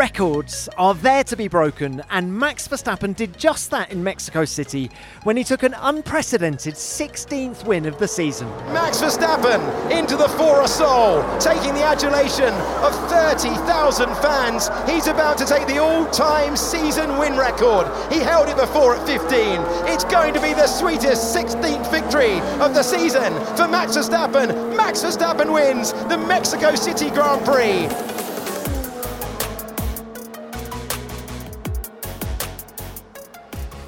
Records are there to be broken, and Max Verstappen did just that in Mexico City when he took an unprecedented 16th win of the season. Max Verstappen into the Foro Sol, taking the adulation of 30,000 fans. He's about to take the all time season win record. He held it before at 15. It's going to be the sweetest 16th victory of the season for Max Verstappen. Max Verstappen wins the Mexico City Grand Prix.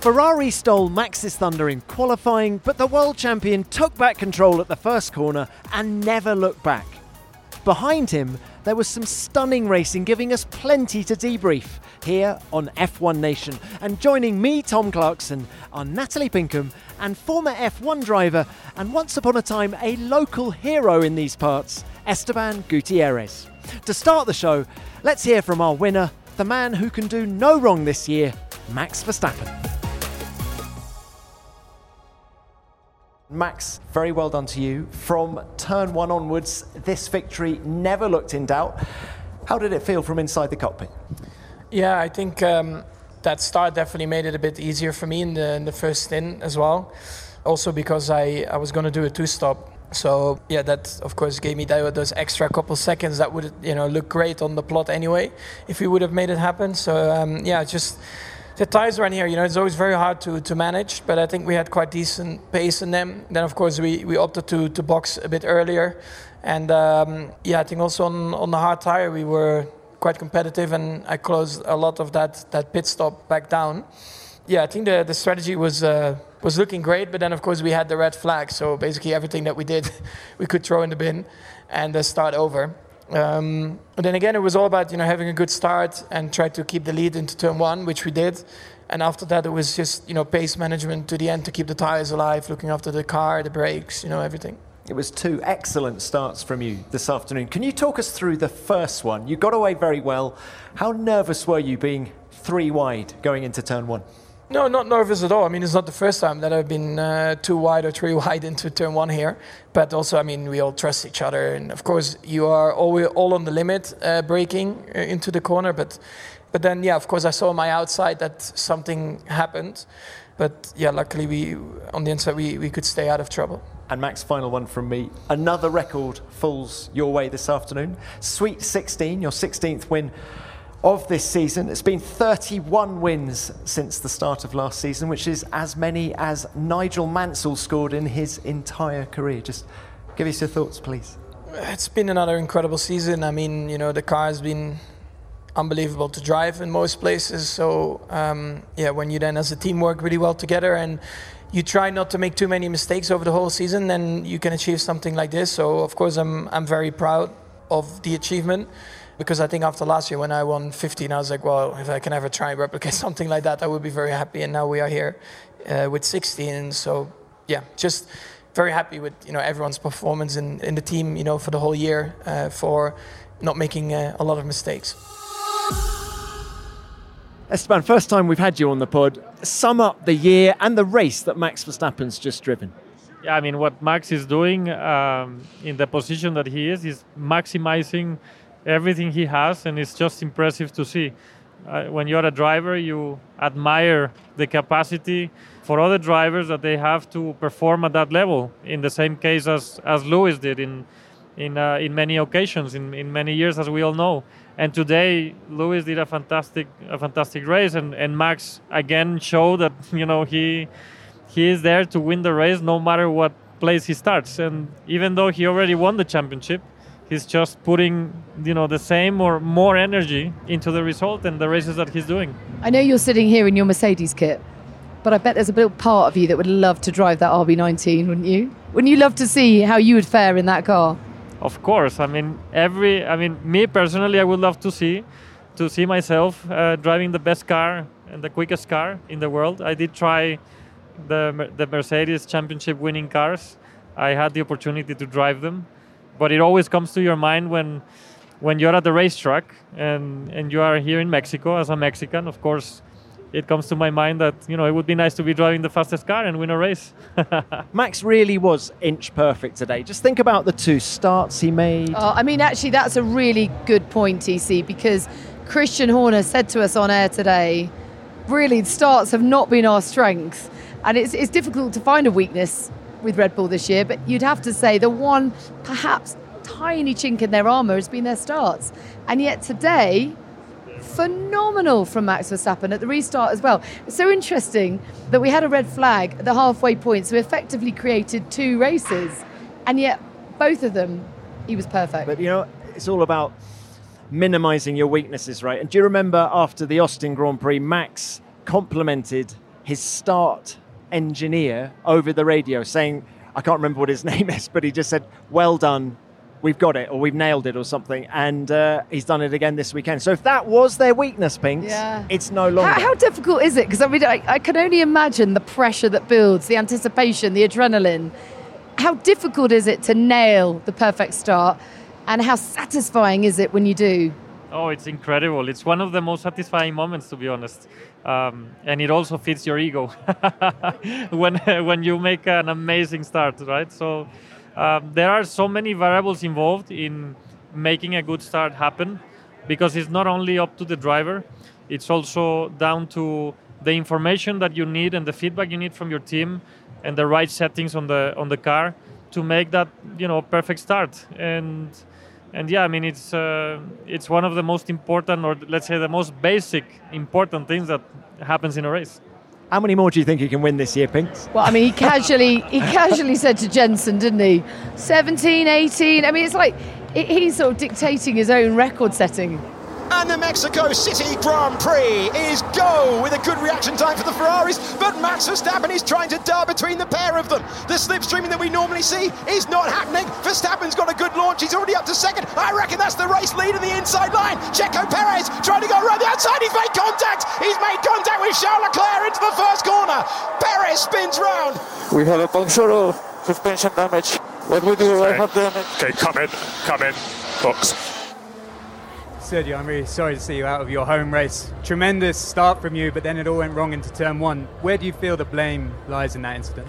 Ferrari stole Max's thunder in qualifying, but the world champion took back control at the first corner and never looked back. Behind him, there was some stunning racing, giving us plenty to debrief here on F1 Nation. And joining me, Tom Clarkson, are Natalie Pinkham and former F1 driver and once upon a time a local hero in these parts, Esteban Gutierrez. To start the show, let's hear from our winner, the man who can do no wrong this year, Max Verstappen. Max, very well done to you. From turn one onwards, this victory never looked in doubt. How did it feel from inside the cockpit? Yeah, I think um, that start definitely made it a bit easier for me in the, in the first stint as well. Also because I, I was going to do a two stop. So yeah, that of course gave me that, those extra couple seconds that would you know look great on the plot anyway if we would have made it happen. So um, yeah, just the tires around here, you know, it's always very hard to, to manage, but I think we had quite decent pace in them. Then, of course, we, we opted to, to box a bit earlier. And um, yeah, I think also on, on the hard tire, we were quite competitive, and I closed a lot of that, that pit stop back down. Yeah, I think the, the strategy was, uh, was looking great, but then, of course, we had the red flag. So basically, everything that we did, we could throw in the bin and uh, start over. Um, but then again, it was all about you know having a good start and try to keep the lead into turn one, which we did. And after that, it was just you know pace management to the end to keep the tires alive, looking after the car, the brakes, you know everything. It was two excellent starts from you this afternoon. Can you talk us through the first one? You got away very well. How nervous were you being three wide going into turn one? No, not nervous at all. I mean, it's not the first time that I've been uh, two wide or three wide into turn one here. But also, I mean, we all trust each other, and of course, you are all all on the limit uh, braking uh, into the corner. But but then, yeah, of course, I saw my outside that something happened. But yeah, luckily, we on the inside we, we could stay out of trouble. And Max, final one from me. Another record falls your way this afternoon. Sweet 16, your 16th win of this season. It's been 31 wins since the start of last season, which is as many as Nigel Mansell scored in his entire career. Just give us your thoughts, please. It's been another incredible season. I mean, you know, the car has been unbelievable to drive in most places. So, um, yeah, when you then as a team work really well together and you try not to make too many mistakes over the whole season, then you can achieve something like this. So, of course, I'm, I'm very proud of the achievement because I think after last year when I won 15, I was like, well, if I can ever try and replicate something like that, I would be very happy. And now we are here uh, with 16, so yeah, just very happy with you know everyone's performance in, in the team, you know, for the whole year uh, for not making uh, a lot of mistakes. Esteban, first time we've had you on the pod. Sum up the year and the race that Max Verstappen's just driven. Yeah, I mean, what Max is doing um, in the position that he is is maximizing everything he has, and it's just impressive to see. Uh, when you're a driver, you admire the capacity for other drivers that they have to perform at that level. In the same case as as Lewis did in in uh, in many occasions, in, in many years, as we all know. And today, Lewis did a fantastic a fantastic race, and, and Max again showed that you know he he is there to win the race no matter what place he starts. And even though he already won the championship, he's just putting you know the same or more energy into the result and the races that he's doing. I know you're sitting here in your Mercedes kit, but I bet there's a little part of you that would love to drive that RB19, wouldn't you? Wouldn't you love to see how you would fare in that car? Of course. I mean, every. I mean, me personally, I would love to see, to see myself uh, driving the best car and the quickest car in the world. I did try the the Mercedes Championship winning cars. I had the opportunity to drive them but it always comes to your mind when when you're at the racetrack and and you are here in Mexico as a Mexican, of course. It comes to my mind that you know it would be nice to be driving the fastest car and win a race. Max really was inch perfect today. Just think about the two starts he made. Oh, I mean, actually, that's a really good point, TC, because Christian Horner said to us on air today, really, starts have not been our strength. And it's, it's difficult to find a weakness with Red Bull this year, but you'd have to say the one perhaps tiny chink in their armour has been their starts. And yet today, phenomenal from Max Verstappen at the restart as well. So interesting that we had a red flag at the halfway point, so we effectively created two races, and yet both of them, he was perfect. But you know, it's all about minimizing your weaknesses, right? And do you remember after the Austin Grand Prix, Max complimented his start engineer over the radio, saying, I can't remember what his name is, but he just said, Well done, we've got it, or we've nailed it, or something. And uh, he's done it again this weekend. So if that was their weakness, Pinks, Yeah. it's no longer. How, how difficult is it? Because I mean, I, I can only imagine the pressure that builds, the anticipation, the adrenaline. How difficult is it to nail the perfect start, and how satisfying is it when you do? Oh, it's incredible. It's one of the most satisfying moments, to be honest. Um, and it also fits your ego when, when you make an amazing start, right? So um, there are so many variables involved in making a good start happen because it's not only up to the driver, it's also down to the information that you need and the feedback you need from your team and the right settings on the on the car to make that you know perfect start and and yeah, I mean it's uh, it's one of the most important, or let's say the most basic important things that happens in a race. How many more do you think he can win this year, Pinks? Well, I mean, he casually he casually said to Jensen, didn't he? 17, 18. I mean, it's like he's sort of dictating his own record setting. And the Mexico City Grand Prix is go with a good reaction time for the Ferraris, but Max Verstappen is trying to dart between the pair of them. The slipstreaming that we normally see is not happening. Verstappen's got a good launch, he's already up to second. I reckon that's the race lead in the inside line. Checo Perez trying to go around the outside, he's made contact. He's made contact with Charles Leclerc into the first corner. Perez spins round. We have a puncture of suspension damage. What we do, I have damage. Okay, come in, come in, box. Sergio, I'm really sorry to see you out of your home race. Tremendous start from you, but then it all went wrong into turn one. Where do you feel the blame lies in that incident?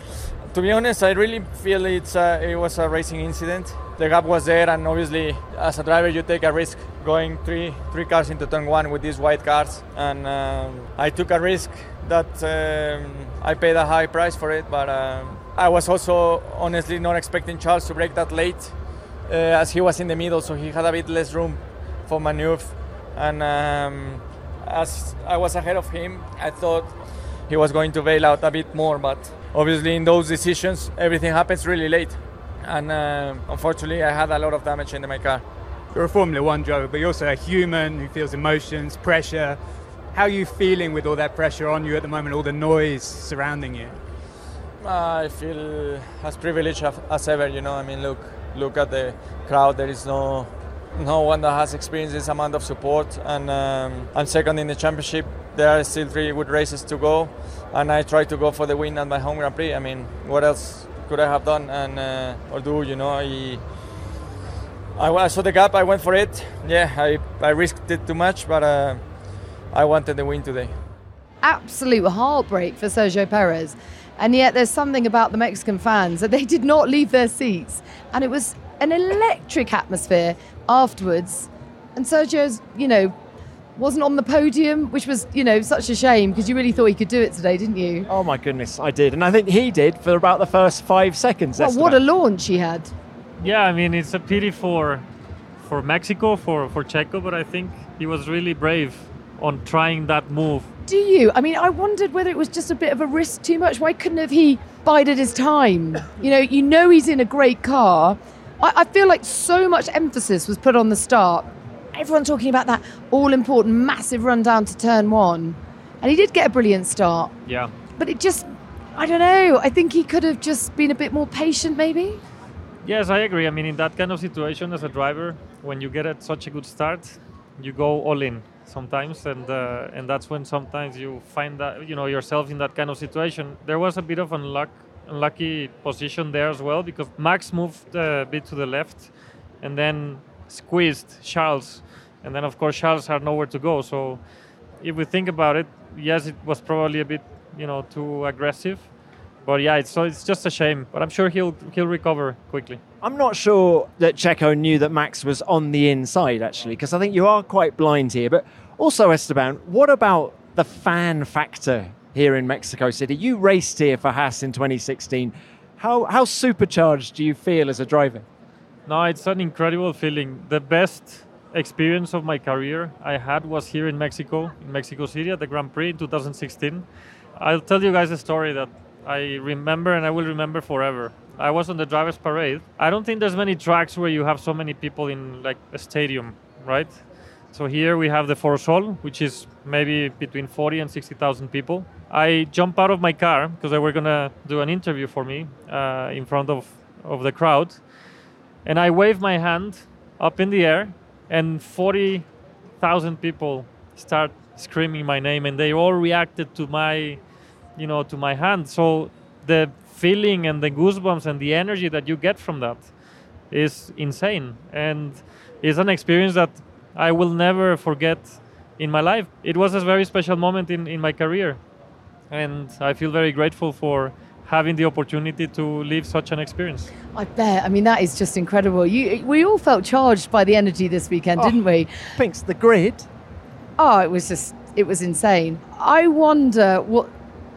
To be honest, I really feel it's uh, it was a racing incident. The gap was there, and obviously, as a driver, you take a risk going three three cars into turn one with these white cars, and um, I took a risk that um, I paid a high price for it. But um, I was also honestly not expecting Charles to brake that late, uh, as he was in the middle, so he had a bit less room for maneuver, and um, as I was ahead of him, I thought he was going to bail out a bit more, but obviously in those decisions everything happens really late, and uh, unfortunately I had a lot of damage in my car. You're a Formula One driver, but you're also a human who feels emotions, pressure. How are you feeling with all that pressure on you at the moment, all the noise surrounding you? I feel as privileged as- as ever. You know, I mean, look, look at the crowd. There is no, no one that has experienced this amount of support, and um, I'm second in the championship. There are still three good races to go, and I try to go for the win at my home Grand Prix. I mean, what else could I have done and uh, or do? You know, I. I, I saw the gap. I went for it. Yeah, I, I risked it too much, but uh, I wanted the win today. Absolute heartbreak for Sergio Perez. And yet there's something about the Mexican fans that they did not leave their seats. And it was an electric atmosphere afterwards. And Sergio's, you know, wasn't on the podium, which was, you know, such a shame because you really thought he could do it today, didn't you? Oh my goodness, I did. And I think he did for about the first five seconds. Well, what a launch he had. Yeah, I mean it's a pity for for Mexico for for Checo, but I think he was really brave on trying that move. Do you? I mean, I wondered whether it was just a bit of a risk too much. Why couldn't have he bided his time? You know, you know he's in a great car. I, I feel like so much emphasis was put on the start. Everyone talking about that all important, massive run down to turn one. And he did get a brilliant start. Yeah. But it just, I don't know. I think he could have just been a bit more patient, maybe. Yes, I agree. I mean, in that kind of situation as a driver, when you get at such a good start, you go all in sometimes, and uh, and that's when sometimes you find that you know yourself in that kind of situation. There was a bit of unluck, unlucky position there as well because Max moved uh, a bit to the left, and then squeezed Charles, and then of course Charles had nowhere to go. So if we think about it, yes, it was probably a bit you know too aggressive, But yeah, it's so it's just a shame. But I'm sure he'll he'll recover quickly. I'm not sure that Checo knew that Max was on the inside, actually, because I think you are quite blind here. But also, Esteban, what about the fan factor here in Mexico City? You raced here for Haas in 2016. How, how supercharged do you feel as a driver? No, it's an incredible feeling. The best experience of my career I had was here in Mexico, in Mexico City at the Grand Prix in 2016. I'll tell you guys a story that I remember and I will remember forever. I was on the drivers' parade. I don't think there's many tracks where you have so many people in like a stadium, right? So here we have the Foro Sol, which is maybe between 40 and 60,000 people. I jump out of my car because they were gonna do an interview for me uh, in front of, of the crowd, and I wave my hand up in the air, and 40,000 people start screaming my name, and they all reacted to my, you know, to my hand. So the feeling and the goosebumps and the energy that you get from that is insane, and it's an experience that I will never forget in my life. It was a very special moment in, in my career. And I feel very grateful for having the opportunity to live such an experience. I bet. I mean, that is just incredible. You, we all felt charged by the energy this weekend, Oh. didn't we? Thanks. The grid. Oh, it was just, it was insane. I wonder what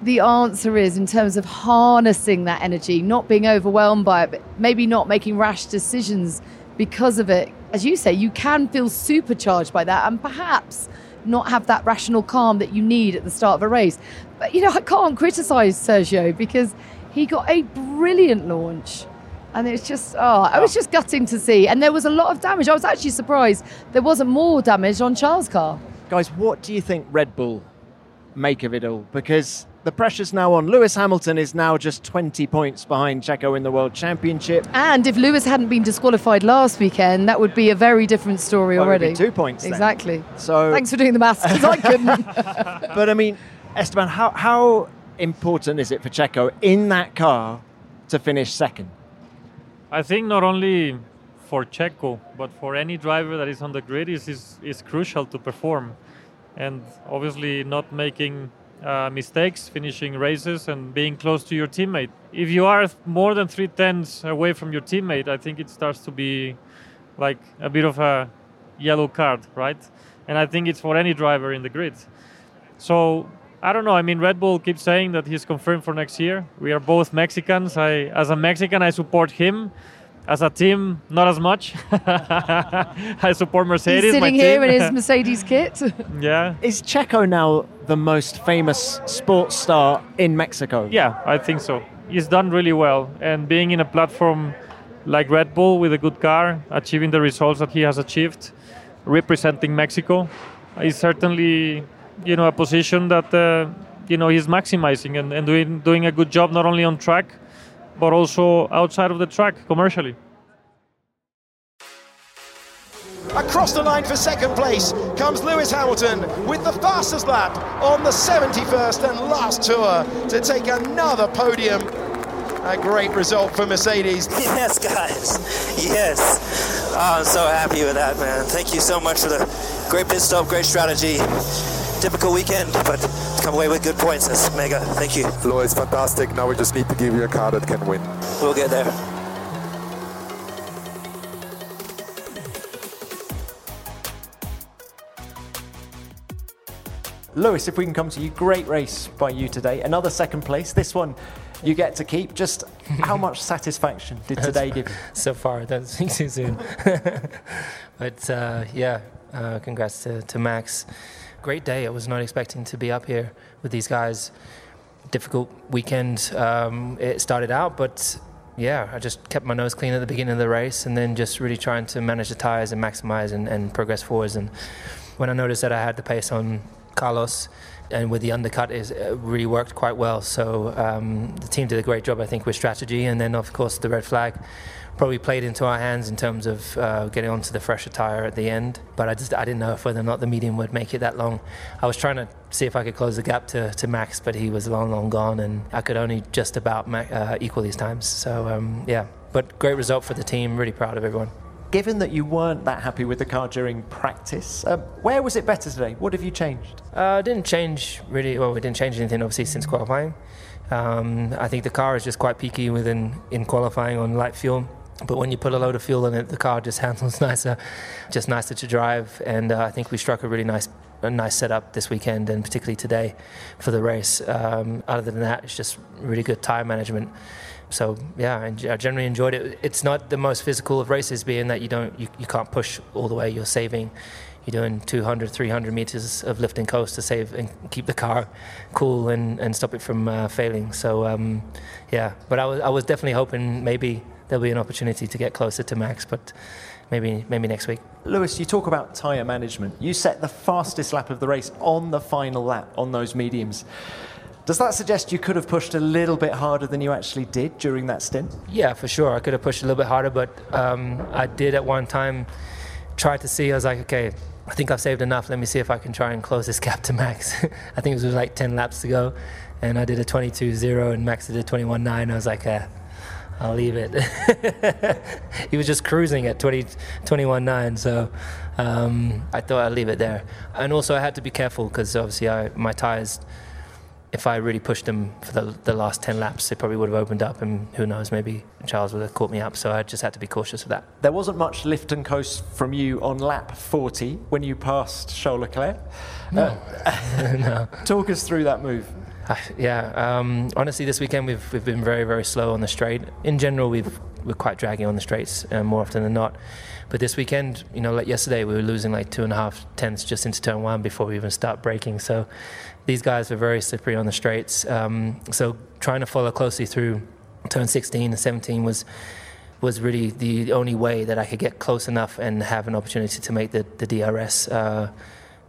the answer is in terms of harnessing that energy, not being overwhelmed by it, but maybe not making rash decisions because of it. As you say, you can feel supercharged by that and perhaps not have that rational calm that you need at the start of a race. But, you know, I can't criticize Sergio because he got a brilliant launch. And it's just, oh, I was just gutting to see. And there was a lot of damage. I was actually surprised there wasn't more damage on Charles' car. Guys, what do you think Red Bull make of it all? Because the pressure's now on. Lewis Hamilton is now just 20 points behind Checo in the World Championship. And if Lewis hadn't been disqualified last weekend, that would be a very different story Well, it would be already. two points then. Exactly. So, Thanks for doing the maths because I couldn't. but I mean, Esteban, how, how important is it for Checo in that car to finish second? I think not only for Checo, but for any driver that is on the grid is, is, is crucial to perform. And obviously not making uh, mistakes, finishing races and being close to your teammate. If you are more than three tenths away from your teammate, I think it starts to be like a bit of a yellow card, right? And I think it's for any driver in the grid. So I don't know. I mean, Red Bull keeps saying that he's confirmed for next year. We are both Mexicans. I, as a Mexican, I support him. As a team, not as much. I support Mercedes. He's my sitting here team. in his Mercedes kit. yeah, Is Checo now the most famous sports star in Mexico? yeah, I think so. He's done really well, and being in a platform like Red Bull with a good car, achieving the results that he has achieved, representing Mexico, is certainly, you know, a position that uh, you know he's maximizing and, and doing doing a good job not only on track, but also outside of the track commercially. Across the line for second place comes Lewis Hamilton with the fastest lap on the 71st and last tour to take another podium. A great result for Mercedes. Yes, guys. Yes. Oh, I'm so happy with that, man. Thank you so much for the great pit stop, great strategy. Typical weekend, but come away with good points. That's mega. Thank you. Flo is fantastic. Now we just need to give you a car that can win. We'll get there. Lewis, if we can come to you, great race by you today. Another second place. This one you get to keep. Just how much satisfaction did today give you? so far. don't That's too soon. but uh, yeah, uh, congrats to, to Max. Great day. I was not expecting to be up here with these guys. Difficult weekend. Um, it started out, but yeah, I just kept my nose clean at the beginning of the race and then just really trying to manage the tires and maximize and, and progress forwards. And when I noticed that I had the pace on Carlos and with the undercut is it really worked quite well. So um, the team did a great job, I think, with strategy. And then, of course, the red flag probably played into our hands in terms of uh, getting onto the fresher tire at the end. But I just I didn't know if whether or not the medium would make it that long. I was trying to see if I could close the gap to, to Max, but he was long, long gone, and I could only just about uh, equal these times. So um, yeah, but great result for the team. Really proud of everyone. Given that you weren't that happy with the car during practice, uh, where was it better today? What have you changed? Uh, didn't change really. Well, we didn't change anything obviously since qualifying. Um, I think the car is just quite peaky within in qualifying on light fuel. But when you put a load of fuel in it, the car just handles nicer, just nicer to drive. And uh, I think we struck a really nice, a nice setup this weekend, and particularly today for the race. Um, other than that, it's just really good tire management. So yeah, I generally enjoyed it. It's not the most physical of races, being that you don't, you, you can't push all the way. You're saving you're doing 200, 300 meters of lift and coast to save and keep the car cool and, and stop it from uh, failing. So, um, yeah, but I was, I was definitely hoping maybe there'll be an opportunity to get closer to Max, but maybe maybe next week. Lewis, you talk about tyre management. You set the fastest lap of the race on the final lap on those mediums. Does that suggest you could have pushed a little bit harder than you actually did during that stint? Yeah, for sure. I could have pushed a little bit harder, but um, I did at one time try to see. I was like, okay, I think I've saved enough. Let me see if I can try and close this gap to Max. I think it was like 10 laps to go, and I did a 22.0, and Max did a 21.9. I was like, eh, I'll leave it. he was just cruising at 20, 21.9, so um, I thought I'd leave it there. And also, I had to be careful because obviously I, my tires if I really pushed him for the, the last 10 laps, it probably would have opened up, and who knows, maybe Charles would have caught me up. So I just had to be cautious of that. There wasn't much lift and coast from you on lap 40 when you passed Charles Leclerc. No. Uh, no. Talk us through that move. Uh, yeah, um, honestly, this weekend we've, we've been very, very slow on the straight. In general, we've, we're quite draggy on the straights uh, more often than not. But this weekend, you know, like yesterday, we were losing like two and a half tenths just into turn one before we even start braking. So these guys were very slippery on the straights. Um, so trying to follow closely through turn 16 and 17 was was really the only way that I could get close enough and have an opportunity to make the, the DRS uh,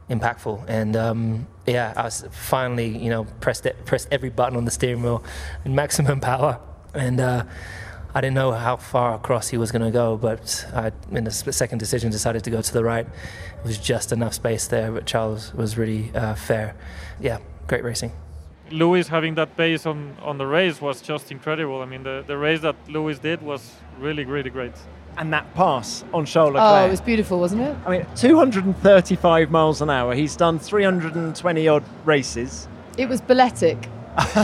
impactful. And um, yeah, I was finally, you know, pressed it, pressed every button on the steering wheel in maximum power. And uh, I didn't know how far across he was going to go, but I, in the second decision, decided to go to the right. It was just enough space there, but Charles was really uh, fair. Yeah, great racing. Lewis having that pace on, on the race was just incredible. I mean, the, the race that Lewis did was really, really great. And that pass on Charles Leclerc. Oh, it was beautiful, wasn't it? I mean, 235 miles an hour. He's done 320 odd races. It was balletic.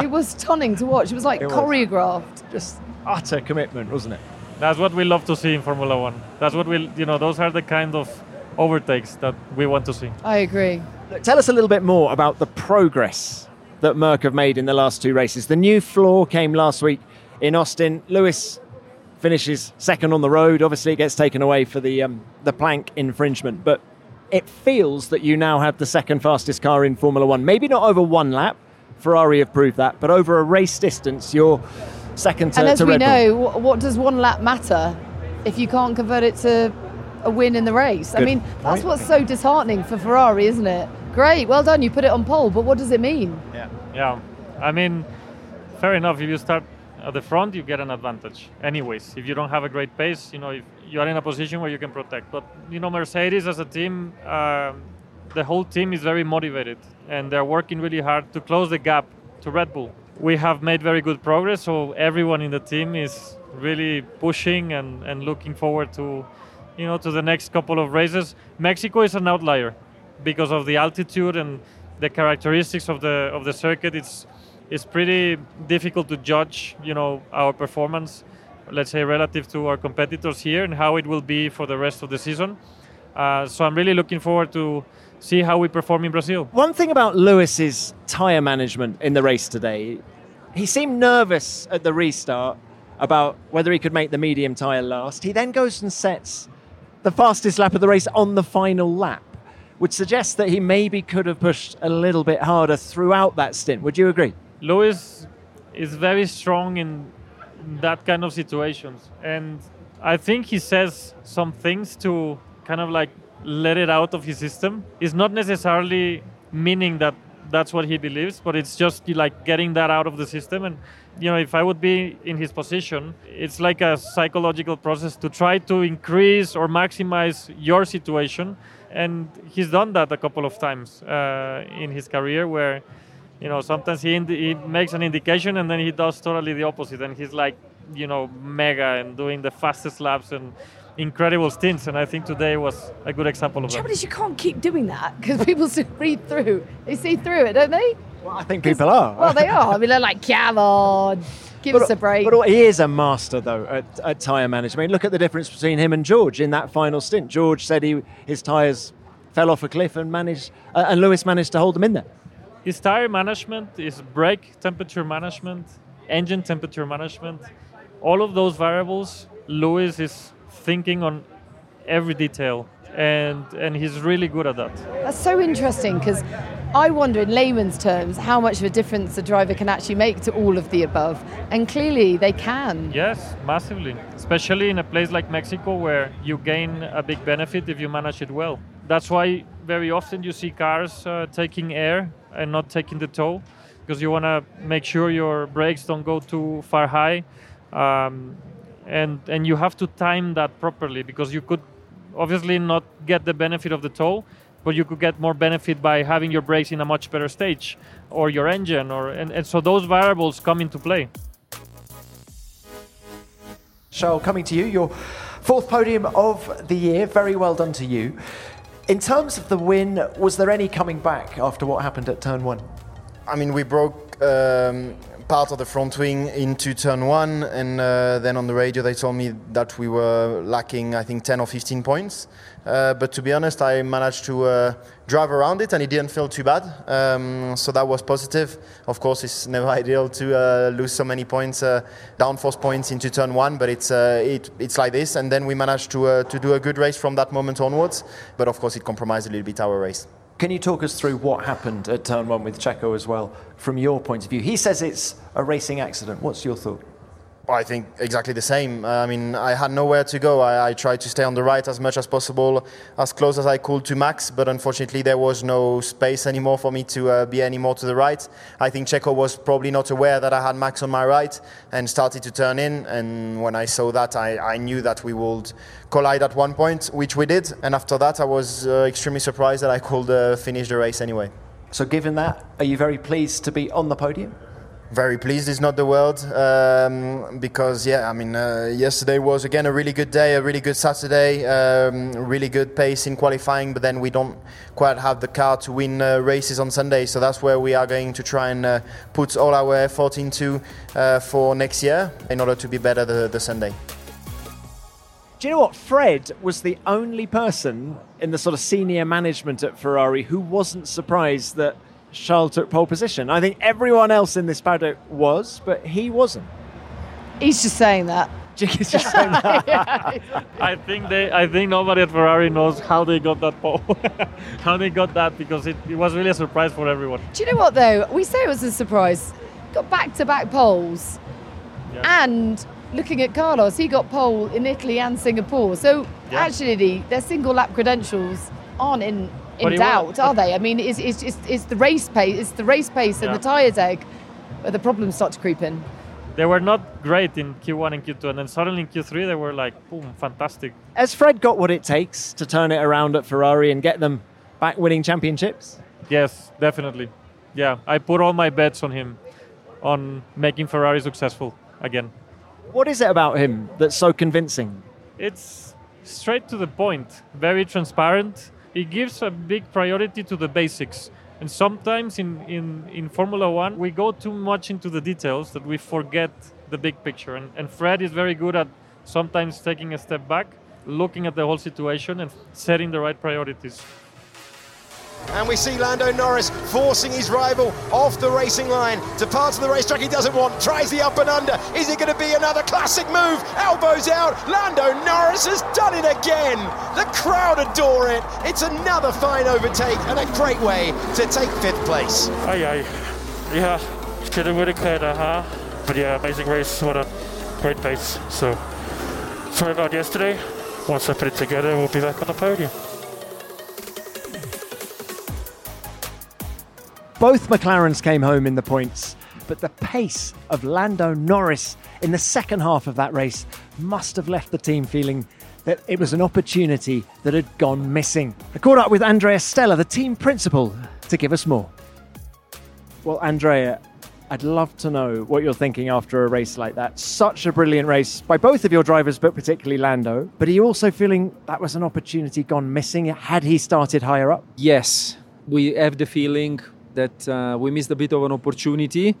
it was stunning to watch. It was like it choreographed. Was. Just utter commitment, wasn't it? That's what we love to see in Formula One. That's what we, you know, those are the kind of overtakes that we want to see. I agree. Tell us a little bit more about the progress that Merc have made in the last two races. The new floor came last week in Austin. Lewis finishes second on the road. Obviously, it gets taken away for the um, the plank infringement, but it feels that you now have the second fastest car in Formula One. Maybe not over one lap. Ferrari have proved that, but over a race distance, you're second to, and as to we Red know, Bull. what does one lap matter if you can't convert it to a win in the race? Good I mean, that's what's so disheartening for Ferrari, isn't it? Great, well done, you put it on pole, but what does it mean? Yeah, yeah. I mean, fair enough. If you start at the front, you get an advantage. Anyways, if you don't have a great pace, you know, if you are in a position where you can protect. But you know, Mercedes as a team, uh, the whole team is very motivated, and they're working really hard to close the gap to Red Bull we have made very good progress. So everyone in the team is really pushing and, and looking forward to, you know, to the next couple of races. Mexico is an outlier because of the altitude and the characteristics of the of the circuit. It's it's pretty difficult to judge, you know, our performance, let's say relative to our competitors here and how it will be for the rest of the season. Uh, so I'm really looking forward to see how we perform in Brazil. One thing about Lewis's tyre management in the race today, he seemed nervous at the restart about whether he could make the medium tyre last. He then goes and sets the fastest lap of the race on the final lap, which suggests that he maybe could have pushed a little bit harder throughout that stint. Would you agree? Lewis is very strong in that kind of situations. And I think he says some things to kind of like let it out of his system. It's not necessarily meaning that that's what he believes, but it's just like getting that out of the system. And you know, if I would be in his position, it's like a psychological process to try to increase or maximize your situation. And he's done that a couple of times uh, in his career, where you know sometimes he, he makes an indication and then he does totally the opposite, and he's like you know mega and doing the fastest laps and incredible stints, and I think today was a good example of The that. trouble is, you can't keep doing that because people still read through. They see through it, don't they? Well, I think people are. Well, they are. I mean, they're like, come on, give But- us a break. But he is a master, though, at, at tyre management. I mean, look at the difference between him and George in that final stint. George said he his tyres fell off a cliff and managed, uh, and Lewis managed to hold them in there. His tire management, his brake temperature management, engine temperature management, all of those variables, Lewis is thinking on every detail, and and he's really good at that. That's so interesting because I wonder, in layman's terms, how much of a difference a driver can actually make to all of the above. And clearly they can. Yes, massively, especially in a place like Mexico where you gain a big benefit if you manage it well. That's why very often you see cars uh, taking air and not taking the tow because you want to make sure your brakes don't go too far high. Um, and, and you have to time that properly because you could obviously not get the benefit of the tow, but you could get more benefit by having your brakes in a much better stage or your engine or and, and so those variables come into play. Charles, coming to you, your fourth podium of the year. Very well done to you. In terms of the win, was there any coming back after what happened at turn one? I mean, we broke um, part of the front wing into turn one, and uh, then on the radio they told me that we were lacking, I think, 10 or 15 points. Uh, but to be honest, I managed to uh, drive around it, and it didn't feel too bad. Um, so that was positive. Of course, it's never ideal to uh, lose so many points, uh, downforce points into turn one, but it's uh, it, it's like this. And then we managed to to do a good race from that moment onwards. But of course, it compromised a little bit our race. Can you talk us through what happened at turn one with Checo as well, from your point of view? He says it's a racing accident. What's your thought? I think exactly the same. Uh, I mean, I had nowhere to go. I, I, tried to stay on the right as much as possible, as close as I could to Max, but unfortunately there was no space anymore for me to uh, be any more to the right. I think Checo was probably not aware that I had Max on my right and started to turn in. And when I saw that, I, I knew that we would collide at one point, which we did. And after that, I was uh, extremely surprised that I could uh, finish the race anyway. So, given that, are you very pleased to be on the podium? Very pleased is not the word um, because yeah i mean uh, yesterday was again a really good day a really good saturday um, really good pace in qualifying but then we don't quite have the car to win uh, races on sunday so that's where we are going to try and uh, put all our effort into uh, for next year in order to be better the, the sunday do you know what? Fred was the only person in the sort of senior management at Ferrari who wasn't surprised that Charles took pole position. I think everyone else in this paddock was, but he wasn't. He's just saying that. He's just saying that. I think they. I think nobody at Ferrari knows how they got that pole, how they got that because it, it, was really a surprise for everyone. Do you know what though? We say it was a surprise. Got back-to-back poles, yeah. and looking at Carlos, he got pole in Italy and Singapore. So yeah. actually, their single lap credentials aren't in in doubt, are they? I mean, it's, it's, it's, it's, the race pace, it's the race pace and the tyres egg where the problems start to creep in. They were not great in Q1 and Q2, and then suddenly in Q3 they were like, boom, fantastic. Has Fred got what it takes to turn it around at Ferrari and get them back winning championships? Yes, definitely. Yeah, I put all my bets on him, on making Ferrari successful again. What is it about him that's so convincing? It's straight to the point, very transparent it gives a big priority to the basics. And sometimes in, in, in Formula One, we go too much into the details that we forget the big picture. And, and Fred is very good at sometimes taking a step back, looking at the whole situation, and setting the right priorities. And we see Lando Norris forcing his rival off the racing line to parts of the racetrack he doesn't want. Tries the up and under. Is it going to be another classic move? Elbows out. Lando Norris has done it again. The crowd adore it. It's another fine overtake and a great way to take fifth place. Aye, aye. Yeah, could have, have, could huh? But yeah, amazing race. What a great pace. So, sorry about yesterday. Once I put it together, we'll be back on the podium. Both McLarens came home in the points, but the pace of Lando Norris in the second half of that race must have left the team feeling that it was an opportunity that had gone missing. I caught up with Andrea Stella, the team principal, to give us more. Well, Andrea, I'd love to know what you're thinking after a race like that. Such a brilliant race by both of your drivers, but particularly Lando. But are you also feeling that was an opportunity gone missing had he started higher up? Yes, we have the feeling that uh, we missed a bit of an opportunity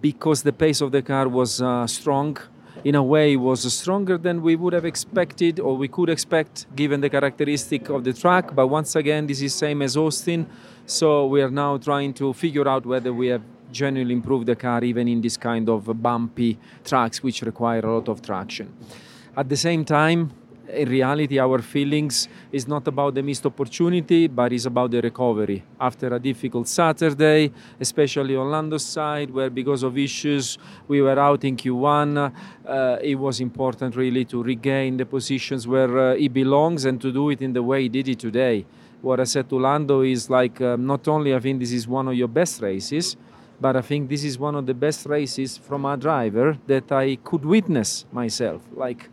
because the pace of the car was uh, strong. In a way, was stronger than we would have expected or we could expect given the characteristic of the track. But once again, this is same as Austin, so we are now trying to figure out whether we have genuinely improved the car even in this kind of bumpy tracks which require a lot of traction. At the same time, in reality, our feelings is not about the missed opportunity, but is about the recovery after a difficult Saturday, especially on Lando's side, where because of issues we were out in Q1. Uh, it was important really to regain the positions where uh, he belongs and to do it in the way he did it today. What I said to Lando is like, um, not only I think this is one of your best races, but I think this is one of the best races from a driver that I could witness myself. Like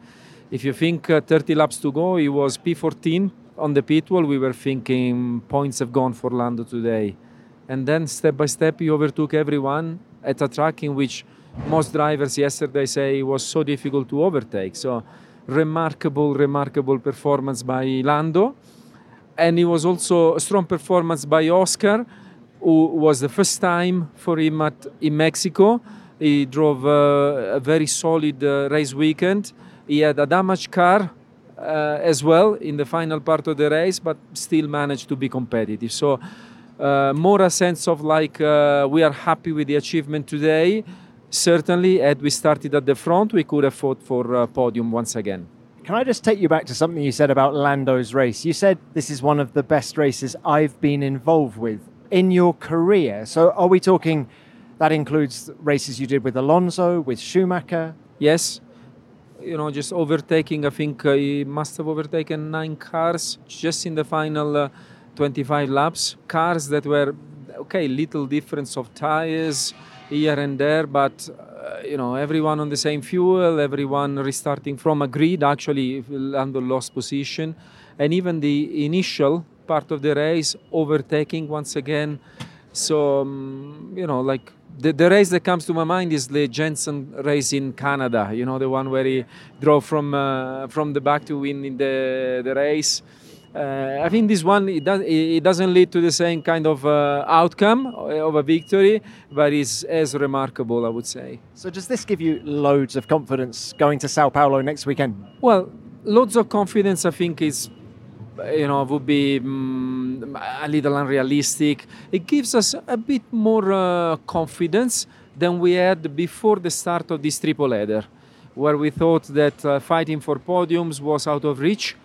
if you think uh, 30 laps to go, he was P14 on the pit wall. We were thinking points have gone for Lando today. And then step by step, he overtook everyone at a track in which most drivers yesterday say it was so difficult to overtake. So, remarkable, remarkable performance by Lando. And it was also a strong performance by Oscar, who was the first time for him at, in Mexico. He drove uh, a very solid uh, race weekend he had a damaged car uh, as well in the final part of the race, but still managed to be competitive. So, uh, more a sense of like uh, we are happy with the achievement today. Certainly, had we started at the front, we could have fought for a podium once again. Can I just take you back to something you said about Lando's race? You said this is one of the best races I've been involved with in your career. So, are we talking that includes races you did with Alonso, with Schumacher? Yes, you know, just overtaking. I think uh, he must have overtaken nine cars just in the final uh, 25 laps. Cars that were okay, little difference of tires here and there, but uh, you know, everyone on the same fuel, everyone restarting from a grid. Actually, Lando lost position, and even the initial part of the race overtaking once again. So um, you know, like the, the race that comes to my mind is the Jensen race in Canada. You know, the one where he drove from uh, from the back to win in the the race. Uh, I think this one it, does, it doesn't lead to the same kind of uh, outcome of a victory, but it's as remarkable, I would say. So, does this give you loads of confidence going to Sao Paulo next weekend? Well, loads of confidence. I think is you know would be um, a little unrealistic. It gives us a bit more uh, confidence than we had before the start of this triple header, where we thought that uh, fighting for podiums was out of reach,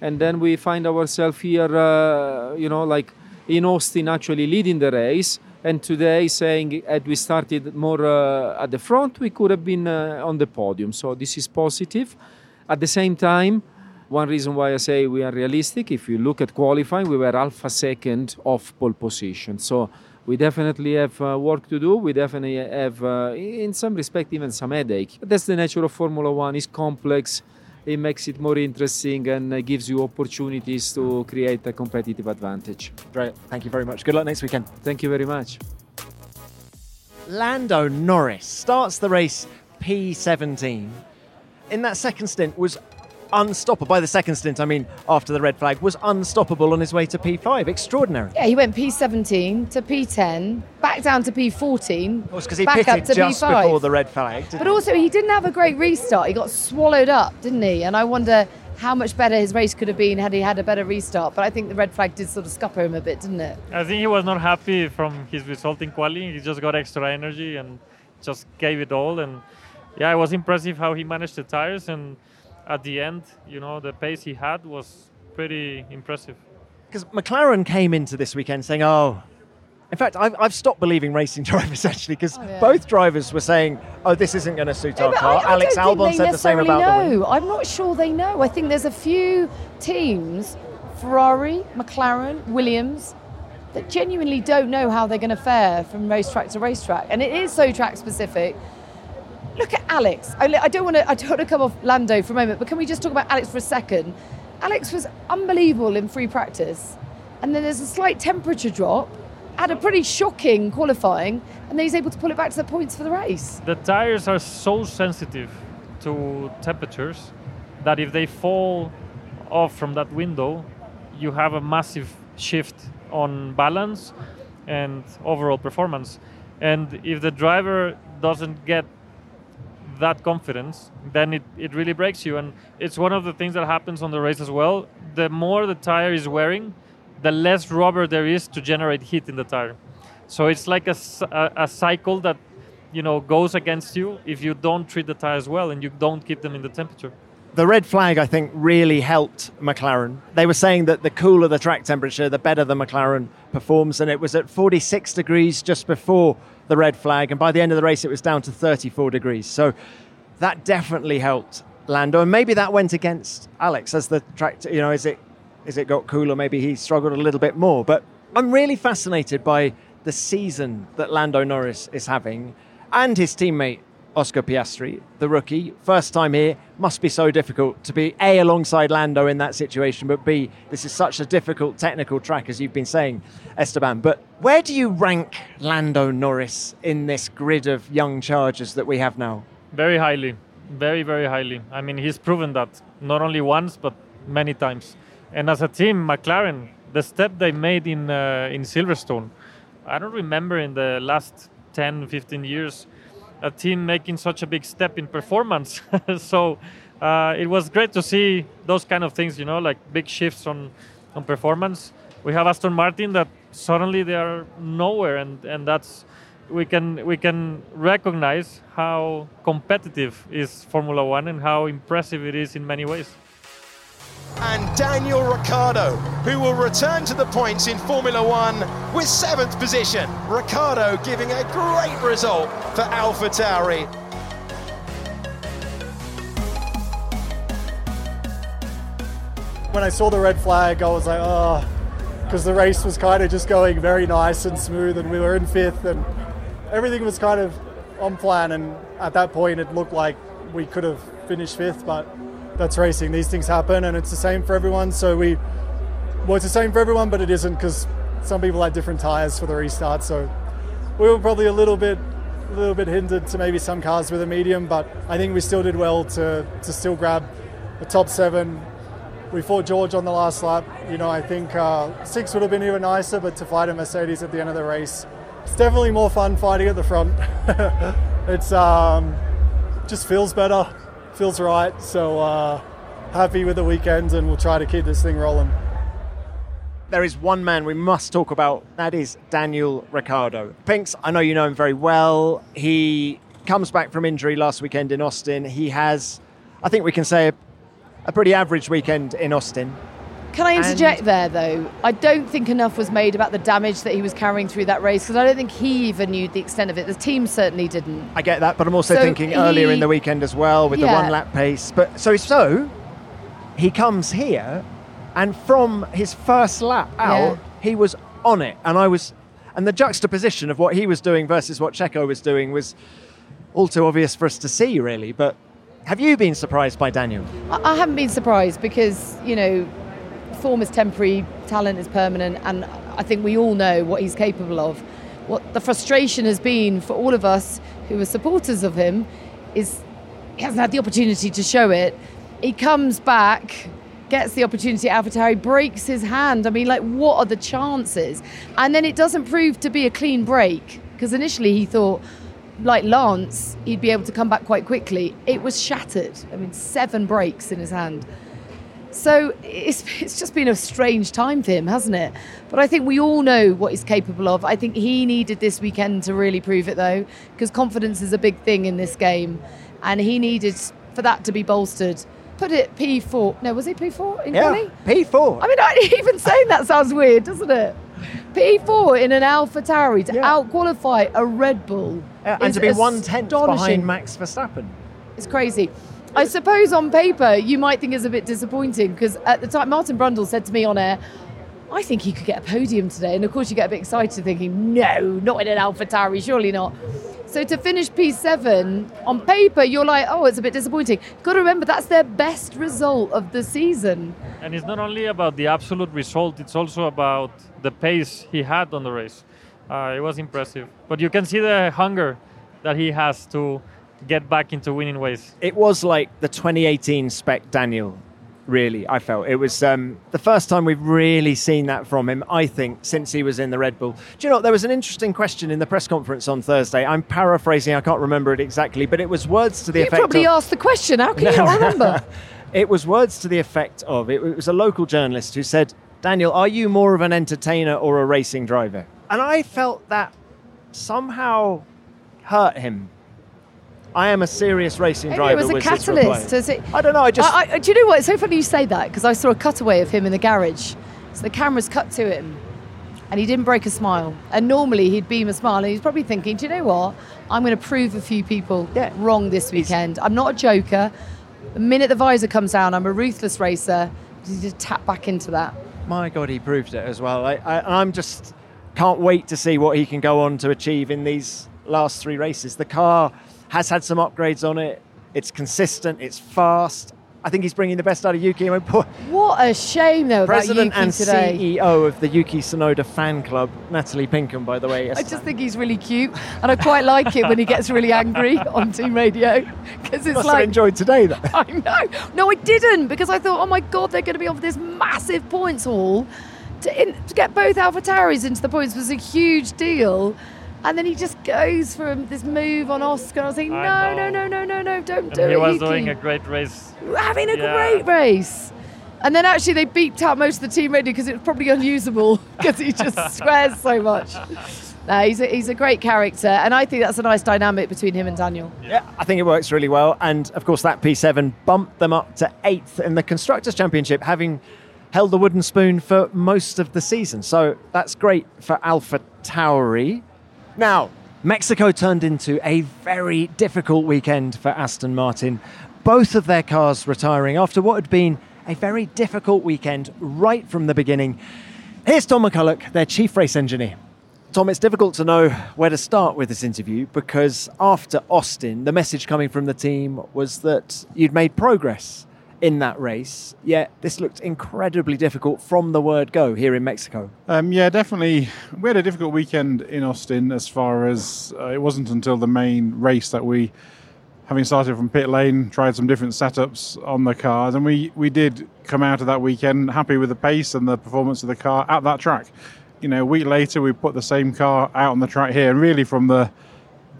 and then we find ourselves here, uh, you know, like in Austin actually leading the race. And today, saying had we started more uh, at the front, we could have been uh, on the podium. So this is positive. At the same time, one reason why I say we are realistic, if you look at qualifying, we were alpha second off pole position. So we definitely have uh, work to do. We definitely have, uh, in some respect, even some headache. But that's the nature of Formula One. It's complex. It makes it more interesting and uh, gives you opportunities to create a competitive advantage. Great. Thank you very much. Good luck next weekend. Thank you very much. Lando Norris starts the race P17. In that second stint was unstoppable. By the second stint, I mean after the red flag, was unstoppable on his way to P5. Extraordinary. Yeah, he went P17 to P10, back down to P14. because he back pitted up to just P5. before the red flag. But also, he didn't have a great restart. He got swallowed up, didn't he? And I wonder how much better his race could have been had he had a better restart. But I think the red flag did sort of scupper him a bit, didn't it? I think he was not happy from his result in quality. He just got extra energy and just gave it all. And yeah, it was impressive how he managed the tires. And at the end, you know, the pace he had was pretty impressive. Because McLaren came into this weekend saying, oh, in fact, I've, I've stopped believing racing drivers actually because Oh, yeah. both drivers were saying, oh, this isn't going to suit No, our car. I, I Alex Albon said the same necessarily about the win. I'm not sure they know. I think there's a few teams, Ferrari, McLaren, Williams, that genuinely don't know how they're going to fare from racetrack to racetrack, and it is so track specific. Look at Alex. I, don't want to. I don't want to come off Lando for a moment, but can we just talk about Alex for a second? Alex was unbelievable in free practice, and then there's a slight temperature drop. Had a pretty shocking qualifying, and then he's able to pull it back to the points for the race. The tires are so sensitive to temperatures that if they fall off from that window, you have a massive shift on balance and overall performance. And if the driver doesn't get that confidence, then it, it really breaks you. And it's one of the things that happens on the race as well. The more the tire is wearing, the less rubber there is to generate heat in the tire. So it's like a, a, a cycle that you know goes against you if you don't treat the tires well and you don't keep them in the temperature. The red flag, I think, really helped McLaren. They were saying that the cooler the track temperature, the better the McLaren performs, and it was at 46 degrees just before the red flag, and by the end of the race, it was down to 34 degrees. So that definitely helped Lando, and maybe that went against Alex as the track. You know, is it is it got cooler? Maybe he struggled a little bit more. But I'm really fascinated by the season that Lando Norris is having, and his teammate Oscar Piastri, the rookie, first time here, must be so difficult to be A, alongside Lando in that situation, but B, this is such a difficult technical track, as you've been saying, Esteban. But where do you rank Lando Norris in this grid of young chargers that we have now? Very highly. Very, very highly. I mean, he's proven that not only once, but many times. And as a team, McLaren, the step they made in, uh, in Silverstone, I don't remember in the last 10, 15 years a team making such a big step in performance. so uh, it was great to see those kind of things, you know, like big shifts on, on performance. We have Aston Martin that suddenly they are nowhere, and, and that's we can we can recognize how competitive is Formula One and how impressive it is in many ways and Daniel Ricciardo, who will return to the points in Formula One with seventh position. Ricciardo giving a great result for AlphaTauri. When I saw the red flag, I was like, oh, because the race was kind of just going very nice and smooth, and we were in fifth, and everything was kind of on plan. And at that point, it looked like we could have finished fifth, but that's racing. These things happen, and it's the same for everyone. So we, well, it's the same for everyone, but it isn't because some people had different tires for the restart. So we were probably a little bit, a little bit hindered to maybe some cars with a medium, but I think we still did well to to still grab the top seven. We fought George on the last lap. You know, I think uh, six would have been even nicer, but to fight a Mercedes at the end of the race, it's definitely more fun fighting at the front. it's um, just feels better feels right. So uh, happy with the weekend, and we'll try to keep this thing rolling. There is one man we must talk about. That is Daniel Ricciardo. Pinks, I know you know him very well. He comes back from injury last weekend in Austin. He has, I think we can say, a, a pretty average weekend in Austin. Can I interject and there, though? I don't think enough was made about the damage that he was carrying through that race because I don't think he even knew the extent of it. The team certainly didn't. I get that, but I'm also so thinking he, earlier in the weekend as well with yeah. the one lap pace. But so so he comes here, and from his first lap out, yeah. he was on it, and I was, and the juxtaposition of what he was doing versus what Checo was doing was all too obvious for us to see, really. But have you been surprised by Daniel? I haven't been surprised because you know form is temporary, talent is permanent, and I think we all know what he's capable of. What the frustration has been for all of us who are supporters of him is he hasn't had the opportunity to show it. He comes back, gets the opportunity at AlphaTauri, breaks his hand. I mean, like, what are the chances? And then it doesn't prove to be a clean break because initially he thought, like Lance, he'd be able to come back quite quickly. It was shattered. I mean, seven breaks in his hand. So it's, it's just been a strange time for him, hasn't it? But I think we all know what he's capable of. I think he needed this weekend to really prove it, though, because confidence is a big thing in this game. And he needed for that to be bolstered. Put it P4. No, was it P4 in yeah, P4. I mean, I, even saying that sounds weird, doesn't it? P4 in an AlphaTauri to yeah. outqualify a Red Bull. Yeah, and to be one tenth behind Max Verstappen. It's crazy. I suppose on paper you might think it's a bit disappointing because at the time Martin Brundle said to me on air, I think he could get a podium today. And of course you get a bit excited thinking, no, not in an AlphaTauri, surely not. So to finish P7 on paper, you're like, oh, it's a bit disappointing. You've got to remember that's their best result of the season. And it's not only about the absolute result; it's also about the pace he had on the race. Uh, it was impressive, but you can see the hunger that he has to get back into winning ways. It was like the 2018 spec Daniel really, I felt. It was um, the first time we've really seen that from him, I think, since he was in the Red Bull. Do you know, there was an interesting question in the press conference on Thursday. I'm paraphrasing, I can't remember it exactly, but it was words to the You effect probably of. asked the question. How can you not remember? It was words to the effect of it, it was a local journalist who said, Daniel, are you more of an entertainer or a racing driver? And I felt that somehow hurt him. I am a serious racing Maybe driver. it was a catalyst. Is it- I don't know. I just I, I, do you know what? It's so funny you say that because I saw a cutaway of him in the garage. So the camera's cut to him, and he didn't break a smile. And normally he'd beam a smile, and he's probably thinking, "Do you know what? I'm going to prove a few people wrong this weekend. I'm not a joker. The minute the visor comes down, I'm a ruthless racer." He just tap back into that. my God, he proved it as well. I, I, I'm just can't wait to see what he can go on to achieve in these last three races. The car has had some upgrades on it. It's consistent. It's fast. I think he's bringing the best out of Yuki. I mean, What a shame, though, President and today. CEO of the Yuki Tsunoda fan club, Natalie Pinkham, by the way. I just think he's really cute, and I quite like it when he gets really angry on team radio because it's Must like have enjoyed today, though. I know. No, I didn't because I thought, oh my god, they're going to be off this massive points haul. To, in, to get both AlphaTauris into the points was a huge deal. And then he just goes for this move on Oscar. I was thinking, no, no, no, no, no, no, don't And do he it. He was Yuki. doing a great race. having a Yeah. great race. And then actually they beeped out most of the team radio because it was probably unusable because he just swears so much. No, he's a, he's a great character, and I think that's a nice dynamic between him and Daniel. Yeah, I think it works really well. And of course, that P7 bumped them up to eighth in the Constructors' Championship, having held the wooden spoon for most of the season. So that's great for Alpha Tauri. Now, Mexico turned into a very difficult weekend for Aston Martin. Both of their cars retiring after what had been a very difficult weekend right from the beginning. Here's Tom McCullough, their chief race engineer. Tom, it's difficult to know where to start with this interview because after Austin, the message coming from the team was that you'd made progress in that race, yet this looked incredibly difficult from the word go here in Mexico. Um, yeah, definitely. We had a difficult weekend in Austin as far as uh, it wasn't until the main race that we, having started from pit lane, tried some different setups on the cars, and we, we did come out of that weekend happy with the pace and the performance of the car at that track. You know, a week later, we put the same car out on the track here, and really from the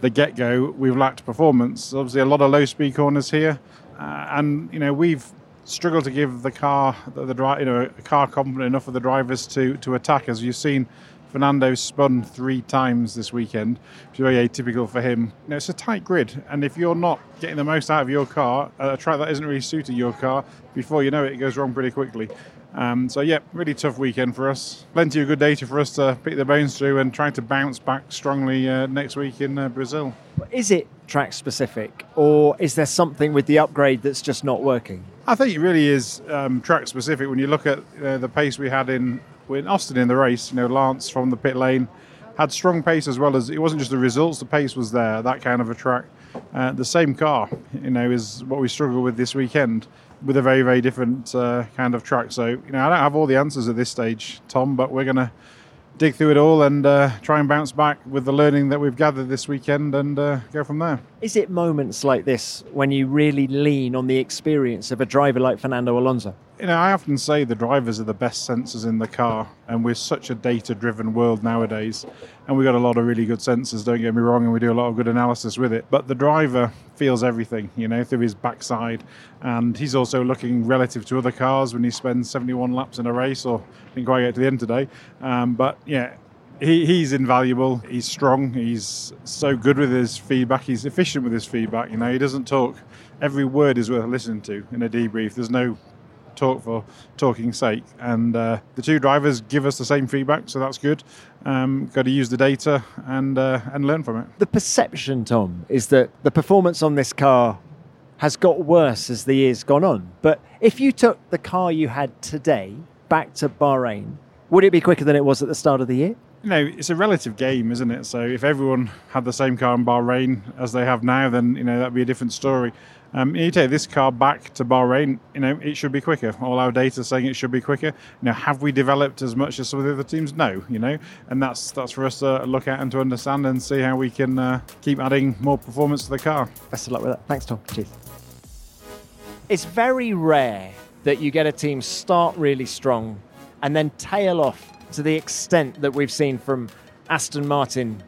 the get go, we've lacked performance. Obviously, a lot of low speed corners here, uh, and you know we've struggled to give the car the, the you know a car confident enough of the drivers to to attack. As you've seen, Fernando spun three times this weekend, which is very atypical for him. You know, it's a tight grid, and if you're not getting the most out of your car, a track that isn't really suited your car, before you know it, it goes wrong pretty quickly. Um, so yeah, really tough weekend for us. Plenty of good data for us to pick the bones through and try to bounce back strongly uh, next week in uh, Brazil. Is it track specific, or is there something with the upgrade that's just not working? I think it really is um, track specific. When you look at uh, the pace we had in in Austin in the race, you know, Lance from the pit lane had strong pace as well as it wasn't just the results; the pace was there. That kind of a track. Uh, the same car, you know, is what we struggle with this weekend with a very very different uh, kind of track. So you know, I don't have all the answers at this stage, Tom, but we're gonna dig through it all and uh, try and bounce back with the learning that we've gathered this weekend and uh, go from there. Is it moments like this when you really lean on the experience of a driver like Fernando Alonso? You know, I often say the drivers are the best sensors in the car, and we're such a data driven world nowadays. And we've got a lot of really good sensors, don't get me wrong, and we do a lot of good analysis with it. But the driver feels everything, you know, through his backside. And he's also looking relative to other cars when he spends 71 laps in a race, or didn't quite get to the end today. Um, but yeah, he, he's invaluable. He's strong. He's so good with his feedback. He's efficient with his feedback. You know, he doesn't talk. Every word is worth listening to in a debrief. There's no talk for talking's sake. And uh, the two drivers give us the same feedback, so that's good. Um, got to use the data and uh, and learn from it. The perception, Tom, is that the performance on this car has got worse as the year's gone on. But if you took the car you had today back to Bahrain, would it be quicker than it was at the start of the year? You know, it's a relative game, isn't it? So if everyone had the same car in Bahrain as they have now, then you know that'd be a different story. Um, you take this car back to Bahrain, you know, it should be quicker. All our data saying it should be quicker. You know, have we developed as much as some of the other teams? No, you know, and that's that's for us to look at and to understand and see how we can uh, keep adding more performance to the car. Best of luck with that. Thanks, Tom. Cheers. It's very rare that you get a team start really strong and then tail off to the extent that we've seen from Aston Martin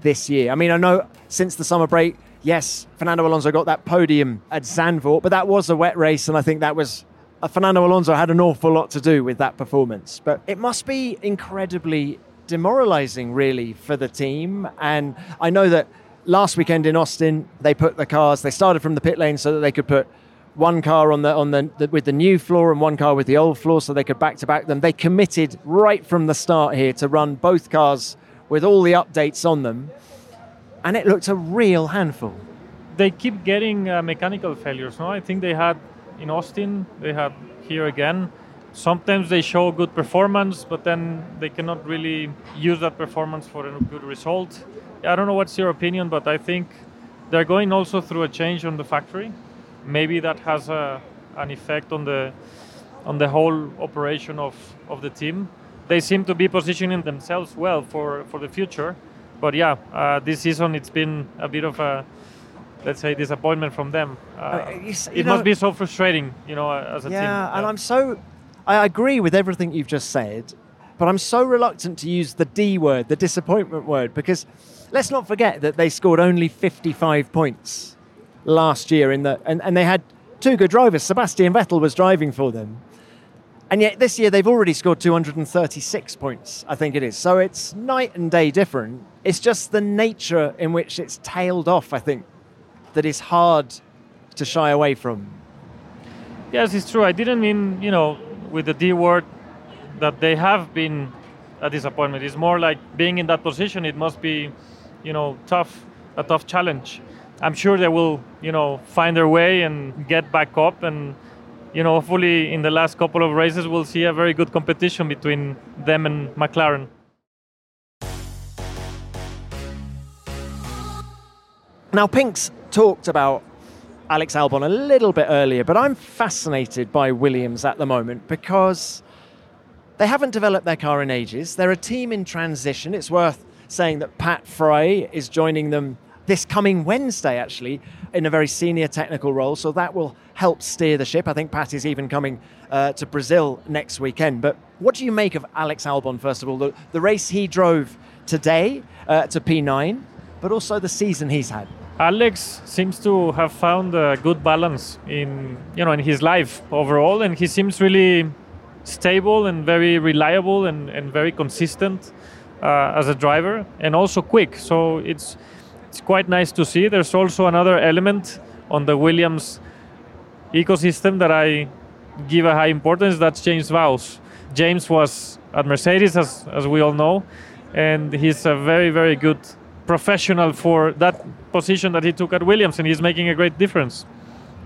this year. I mean, I know since the summer break, yes, Fernando Alonso got that podium at Zandvoort, but that was a wet race, and I think that was uh, Fernando Alonso had an awful lot to do with that performance. But it must be incredibly demoralizing, really, for the team. And I know that last weekend in Austin, they put the cars, they started from the pit lane so that they could put one car on the on the, the, with the new floor and one car with the old floor so they could back to back them. They committed right from the start here to run both cars with all the updates on them. And it looked a real handful. They keep getting uh, mechanical failures no? I think they had in austin they had here again. Sometimes they show good performance but then they cannot really use that performance for a good result. I don't know what's your opinion but i think they're going also through a change on the factory maybe that has a, an effect on the on the whole operation of, of the team. They seem to be positioning themselves well for, for the future. But yeah, uh, this season it's been a bit of a let's say disappointment from them. Uh, Uh, it know- must be so frustrating, you know, as a team. yeah, and I'm so. I agree with everything you've just said, but I'm so reluctant to use the D word, the disappointment word, because let's not forget that they scored only 55 points last year in the, and, and they had two good drivers. Sebastian Vettel was driving for them. And yet this year they've already scored 236 points, I think it is. So it's night and day different. It's just the nature in which it's tailed off, I think, that is hard to shy away from. Yes, it's true. I didn't mean, you know, with the D word that they have been a disappointment. It's more like being in that position, it must be, you know, tough, a tough challenge. I'm sure they will, you know, find their way and get back up and you know, hopefully in the last couple of races we'll see a very good competition between them and McLaren. Now, Pink's talked about Alex Albon a little bit earlier, but I'm fascinated by Williams at the moment because they haven't developed their car in ages. They're a team in transition. It's worth saying that Pat Fry is joining them this coming Wednesday, actually, in a very senior technical role. So that will help steer the ship. I think Pat is even coming uh, to Brazil next weekend. But what do you make of Alex Albon, first of all? The, the race he drove today uh, to P9, but also the season he's had. Alex seems to have found a good balance in you know in his life overall, and he seems really stable and very reliable and, and very consistent uh, as a driver, and also quick. So it's it's quite nice to see. There's also another element on the Williams ecosystem that I give a high importance. That's James Vowles. James was at Mercedes, as as we all know, and he's a very very good professional for that position that he took at Williams, and he's making a great difference.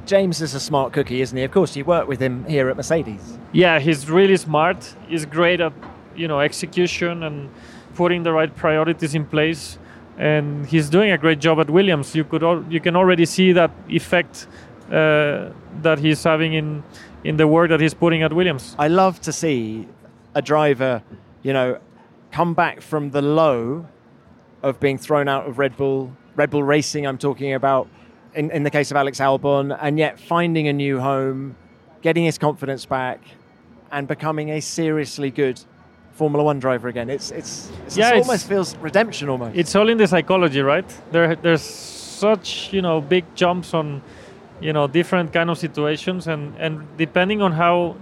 James is a smart cookie, isn't he? Of course, you work with him here at Mercedes. Yeah, he's really smart. He's great at you know execution and putting the right priorities in place, and he's doing a great job at Williams. You could al- you can already see that effect uh, that he's having in in the work that he's putting at Williams. I love to see a driver, you know, come back from the low of being thrown out of Red Bull, Red Bull Racing, I'm talking about, in, in the case of Alex Albon, and yet finding a new home, getting his confidence back, and becoming a seriously good Formula One driver again. It's it's, it's Yeah, it it's- almost feels redemption almost. It's all in the psychology, right? There, there's such you know big jumps on you know different kind of situations, and and depending on how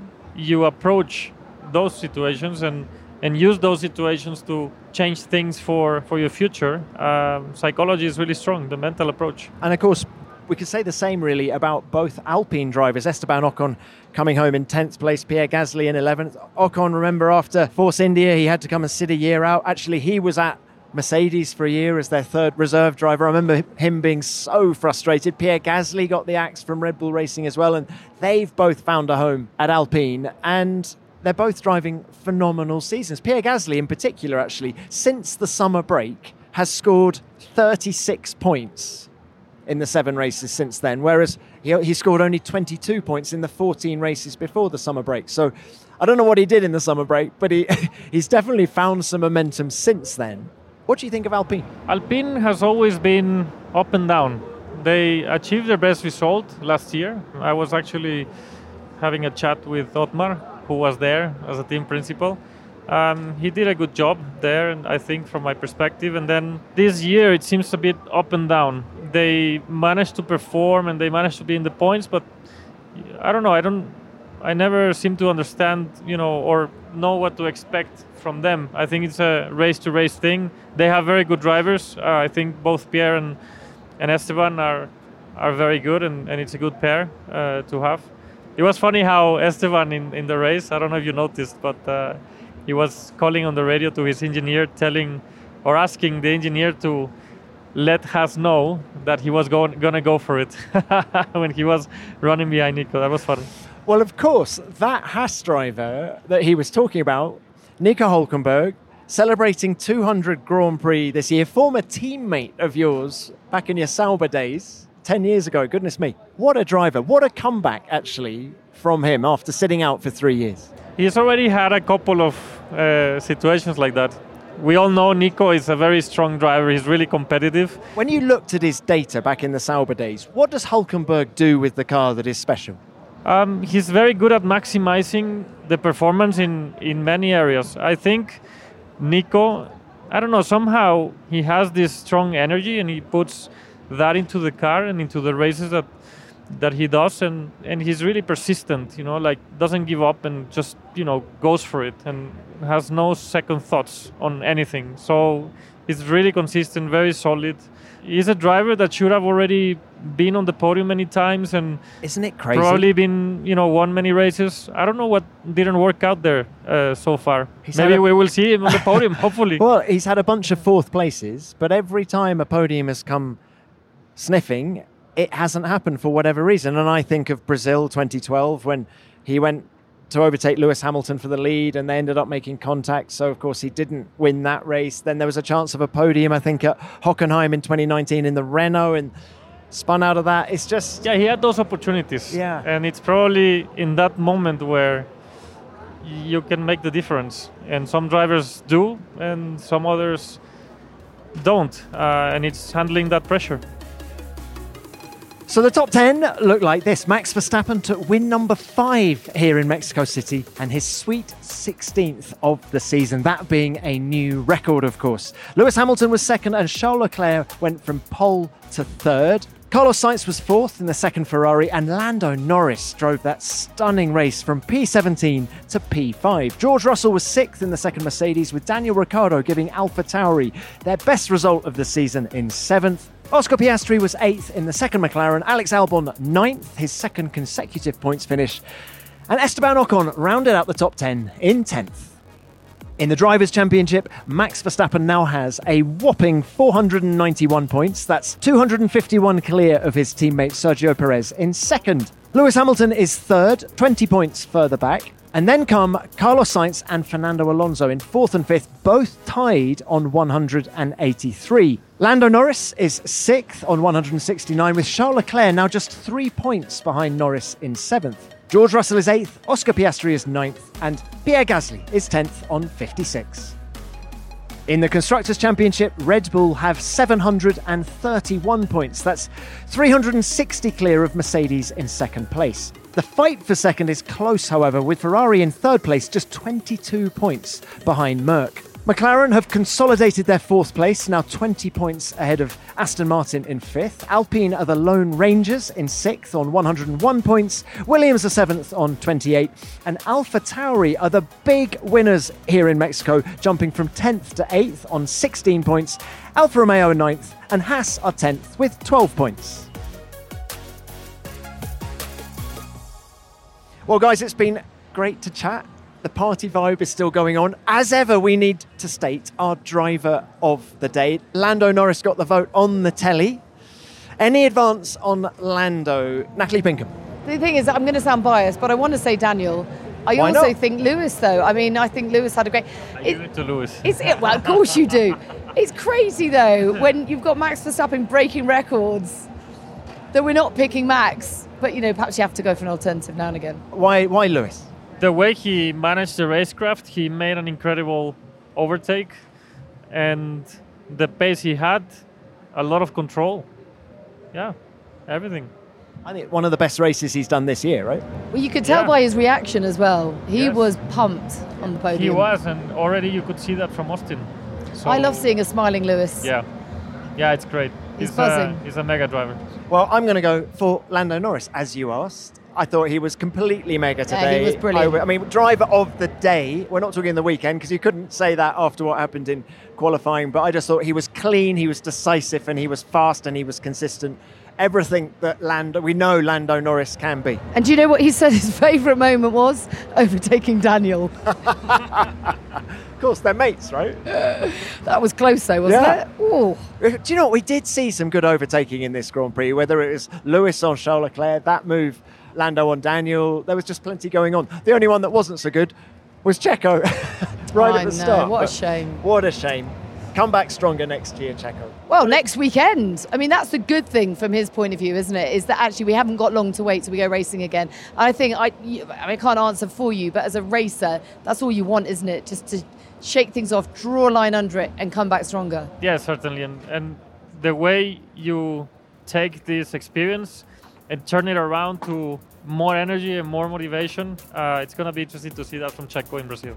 you approach those situations and and use those situations to change things for for your future, um, psychology is really strong. The mental approach. And of course, we could say the same really about both Alpine drivers. Esteban Ocon coming home in 10th place, Pierre Gasly in 11th. Ocon, remember, after Force India, he had to come and sit a year out. Actually, he was at Mercedes for a year as their third reserve driver. I remember him being so frustrated. Pierre Gasly got the axe from Red Bull Racing as well, and they've both found a home at Alpine. And they're both driving phenomenal seasons. Pierre Gasly, in particular, actually, since the summer break, has scored 36 points in the seven races since then, whereas he, he scored only 22 points in the 14 races before the summer break. So I don't know what he did in the summer break, but he, he's definitely found some momentum since then. What do you think of Alpine? Alpine has always been up and down. They achieved their best result last year. I was actually having a chat with Otmar, who was there as a team principal. Um, he did a good job there, and I think from my perspective. And then this year it seems a bit up and down. They managed to perform and they managed to be in the points, but I don't know. I don't. I never seem to understand, you know, or know what to expect from them. I think it's a race-to-race thing. They have very good drivers. Uh, I think both Pierre and, and Esteban are are very good, and, and it's a good pair uh, to have. It was funny how Esteban in, in the race. I don't know if you noticed, but uh, he was calling on the radio to his engineer, telling or asking the engineer to let Haas know that he was going gonna go for it when he was running behind Nico. That was funny. Well, of course, that Haas driver that he was talking about, Nico Hulkenberg, celebrating 200 Grand Prix this year, former teammate of yours back in your Sauber days, 10 years ago. Goodness me. What a driver. What a comeback, actually, from him after sitting out for three years. He's already had a couple of uh, situations like that. We all know Nico is a very strong driver. He's really competitive. When you looked at his data back in the Sauber days, what does Hulkenberg do with the car that is special? Um, he's very good at maximizing the performance in, in many areas. I think Nico, I don't know, somehow he has this strong energy and he puts that into the car and into the races that that he does and and he's really persistent you know like doesn't give up and just you know goes for it and has no second thoughts on anything. So he's really consistent very solid. He's a driver that should have already been on the podium many times and isn't it crazy? probably been you know won many races. I don't know what didn't work out there uh, so far. He's maybe a- we will see him on the podium hopefully. Well, he's had a bunch of fourth places, but every time a podium has come sniffing, it hasn't happened for whatever reason. And I think of Brazil 2012 when he went to overtake Lewis Hamilton for the lead and they ended up making contact. So, of course, he didn't win that race. Then there was a chance of a podium, I think, at Hockenheim in 2019 in the Renault and spun out of that. It's just. Yeah, he had those opportunities. Yeah. And it's probably in that moment where you can make the difference. And some drivers do, and some others don't. Uh, and it's handling that pressure. So the top 10 look like this. Max Verstappen took win number five here in Mexico City and his sweet 16th of the season, that being a new record, of course. Lewis Hamilton was second and Charles Leclerc went from pole to third. Carlos Sainz was fourth in the second Ferrari, and Lando Norris drove that stunning race from P17 to P5. George Russell was sixth in the second Mercedes, with Daniel Ricciardo giving Alpha Tauri their best result of the season in seventh. Oscar Piastri was eighth in the second McLaren, Alex Albon ninth, his second consecutive points finish, and Esteban Ocon rounded out the top 10 in 10th. In the Drivers' Championship, Max Verstappen now has a whopping 491 points. That's 251 clear of his teammate Sergio Perez in second. Lewis Hamilton is third, 20 points further back. And then come Carlos Sainz and Fernando Alonso in fourth and fifth, both tied on 183. Lando Norris is sixth on 169, with Charles Leclerc now just three points behind Norris in seventh. George Russell is eighth, Oscar Piastri is ninth, and Pierre Gasly is 10th on 56. In the Constructors' Championship, Red Bull have 731 points. That's 360 clear of Mercedes in second place. The fight for second is close, however, with Ferrari in third place, just 22 points behind Merc. McLaren have consolidated their fourth place, now 20 points ahead of Aston Martin in fifth. Alpine are the Lone Rangers in sixth on 101 points. Williams are seventh on 28. And Alpha Tauri are the big winners here in Mexico, jumping from 10th to 8th on 16 points. Alfa Romeo are 9th, and Haas are 10th with 12 points. Well, guys, it's been great to chat. The party vibe is still going on. As ever, we need to state our driver of the day. Lando Norris got the vote on the telly. Any advance on Lando? Natalie Pinkham. The thing is, I'm going to sound biased, but I want to say Daniel. I Why also not? think Lewis, though. I mean, I think Lewis had a great. I give it to Lewis. It's it. Well, of course you do. It's crazy though when you've got Max Verstappen breaking records that we're not picking Max. But you know, perhaps you have to go for an alternative now and again. Why? Why Lewis? the way he managed the racecraft, he made an incredible overtake, and the pace he had, a lot of control. Yeah, everything. I think one of the best races he's done this year, right? Well, you could tell Yeah. by his reaction as well. He Yes. was pumped on the podium. He was, and already you could see that from Austin. So, I love seeing a smiling Lewis. Yeah, yeah, it's great. He's a, uh, buzzing. he's a mega driver. Well, I'm going to go for Lando Norris, as you asked. I thought he was completely mega Yeah, he today. was brilliant. I, I mean, driver of the day. We're not talking the weekend because you couldn't say that after what happened in qualifying. But I just thought he was clean, he was decisive, and he was fast, and he was consistent. Everything that Lando, we know Lando Norris can be. And do you know what he said his favourite moment was? Overtaking Daniel. Of course, they're mates, right? that was close though, wasn't Yeah. it? Ooh. Do you know what? We did see some good overtaking in this Grand Prix, whether it was Lewis on Charles Leclerc, that move, Lando on Daniel. There was just plenty going on. The only one that wasn't so good was Checo right I at the know, start. what a shame. What a shame. Come back stronger next year, Checo. Well, next weekend. I mean, that's the good thing from his point of view, isn't it? Is that actually we haven't got long to wait till we go racing again. I think I, I, can't answer for you, but as a racer, that's all you want, isn't it? Just to shake things off, draw a line under it, and come back stronger. Yeah, certainly. And, and the way you take this experience and turn it around to more energy and more motivation, uh, it's going to be interesting to see that from Checo in Brazil.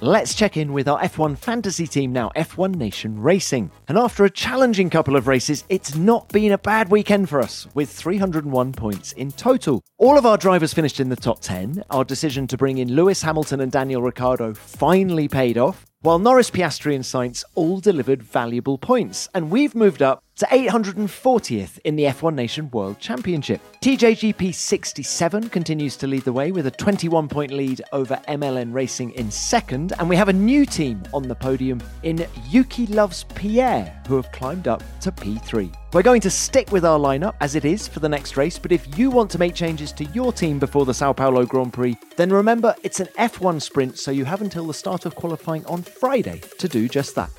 Let's check in with our F1 fantasy team now, F1 Nation Racing. And after a challenging couple of races, it's not been a bad weekend for us, with 301 points in total. All of our drivers finished in the top 10. Our decision to bring in Lewis Hamilton and Daniel Ricciardo finally paid off, while Norris, Piastri, and Sainz all delivered valuable points. And we've moved up to 840th in the F1 Nation World Championship. TJGP 67 continues to lead the way with a 21 point lead over MLN Racing in second, and we have a new team on the podium in Yuki Loves Pierre, who have climbed up to P3. We're going to stick with our lineup as it is for the next race, but if you want to make changes to your team before the Sao Paulo Grand Prix, then remember it's an F1 sprint, so you have until the start of qualifying on Friday to do just that.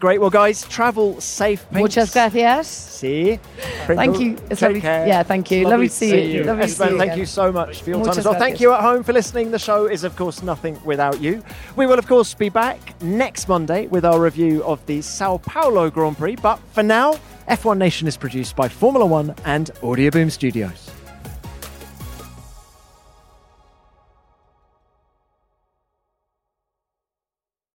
Great. Well, guys, travel safe. Muchas gracias. See. Thank you. It's Take lovely- care. yeah, thank you. It's Lovely to see you. Lovely to see you thank you so much for your time as well. Thank you at home for listening. The show is, of course, nothing without you. We will, of course, be back next Monday with our review of the Sao Paulo Grand Prix. But for now, F1 Nation is produced by Formula One and Audioboom Studios.